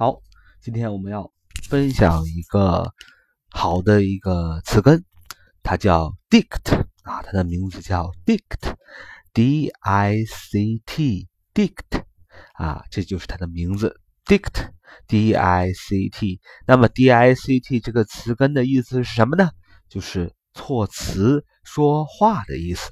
好，今天我们要分享一个好的一个词根，它叫 dict 啊，它的名字叫 dict，d i c t，dict 啊，这就是它的名字 dict，d i c t。那么 d i c t 这个词根的意思是什么呢？就是措辞说话的意思。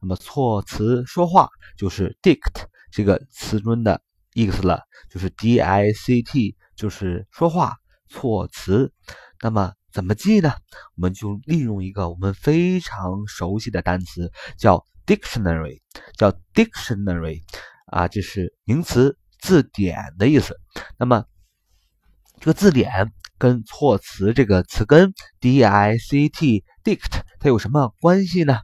那么措辞说话就是 dict 这个词根的。意思了，就是 D I C T，就是说话措辞。那么怎么记呢？我们就利用一个我们非常熟悉的单词，叫 dictionary，叫 dictionary 啊，这是名词字典的意思。那么这个字典跟措辞这个词根 D I C T，dict 它有什么关系呢？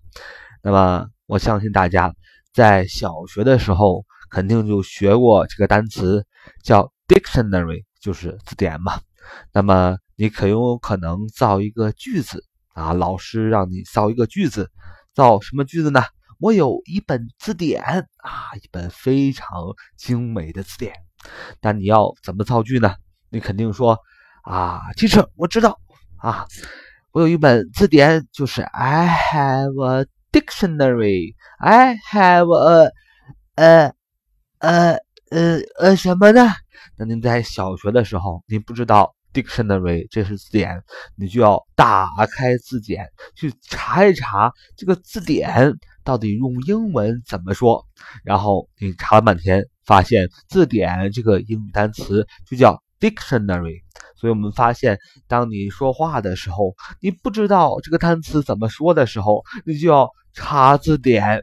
那么我相信大家在小学的时候。肯定就学过这个单词，叫 dictionary，就是字典嘛。那么你可有可能造一个句子啊？老师让你造一个句子，造什么句子呢？我有一本字典啊，一本非常精美的字典。那你要怎么造句呢？你肯定说啊，其实我知道啊，我有一本字典，就是 I have a dictionary，I have a 呃。呃呃呃，什么呢？那您在小学的时候，您不知道 dictionary 这是字典，你就要打开字典去查一查这个字典到底用英文怎么说。然后你查了半天，发现字典这个英语单词就叫 dictionary。所以我们发现，当你说话的时候，你不知道这个单词怎么说的时候，你就要查字典。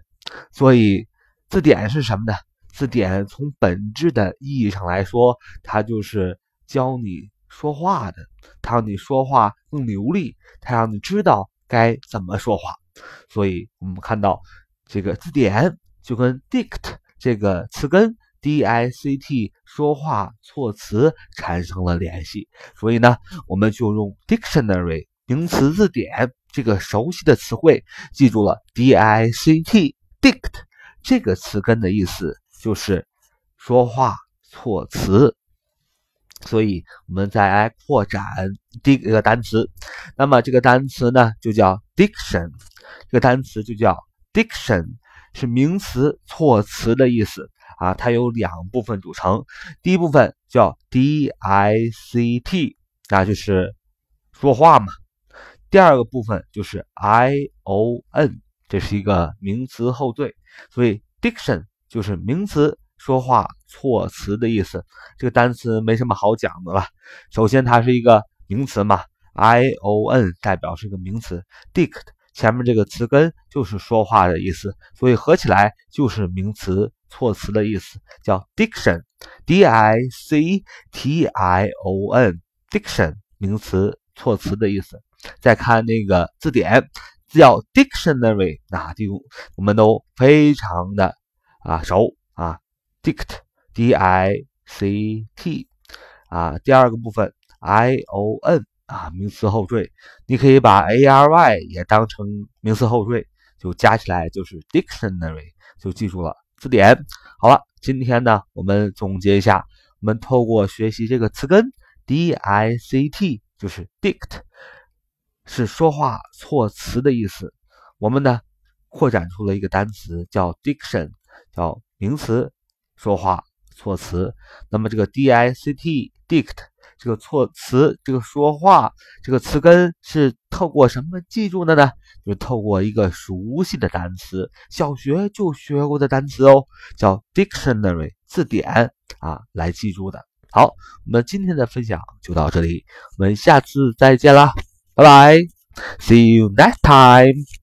所以字典是什么呢？字典从本质的意义上来说，它就是教你说话的，它让你说话更流利，它让你知道该怎么说话。所以，我们看到这个字典就跟 dict 这个词根 d i c t 说话措辞产生了联系。所以呢，我们就用 dictionary 名词字典这个熟悉的词汇，记住了 d i c t dict 这个词根的意思。就是说话措辞，所以我们再来扩展第一个单词。那么这个单词呢，就叫 diction。这个单词就叫 diction，是名词措辞的意思啊。它有两部分组成，第一部分叫 d i c t，那就是说话嘛。第二个部分就是 i o n，这是一个名词后缀，所以 diction。就是名词说话措辞的意思。这个单词没什么好讲的了。首先，它是一个名词嘛，I O N 代表是一个名词，dict 前面这个词根就是说话的意思，所以合起来就是名词措辞的意思，叫 diction，D I C T I O N，diction 名词措辞的意思。再看那个字典，叫 dictionary，那就我们都非常的。啊，熟啊，dict，d i c t，啊，第二个部分 i o n，啊，名词后缀，你可以把 a r y 也当成名词后缀，就加起来就是 dictionary，就记住了字典。好了，今天呢，我们总结一下，我们透过学习这个词根 d i c t，就是 dict，是说话措辞的意思。我们呢，扩展出了一个单词叫 diction。叫名词，说话措辞。那么这个 d i c t dict 这个措辞，这个说话这个词根是透过什么记住的呢？就是透过一个熟悉的单词，小学就学过的单词哦，叫 dictionary 字典啊来记住的。好，我们今天的分享就到这里，我们下次再见啦，拜拜，see you next time。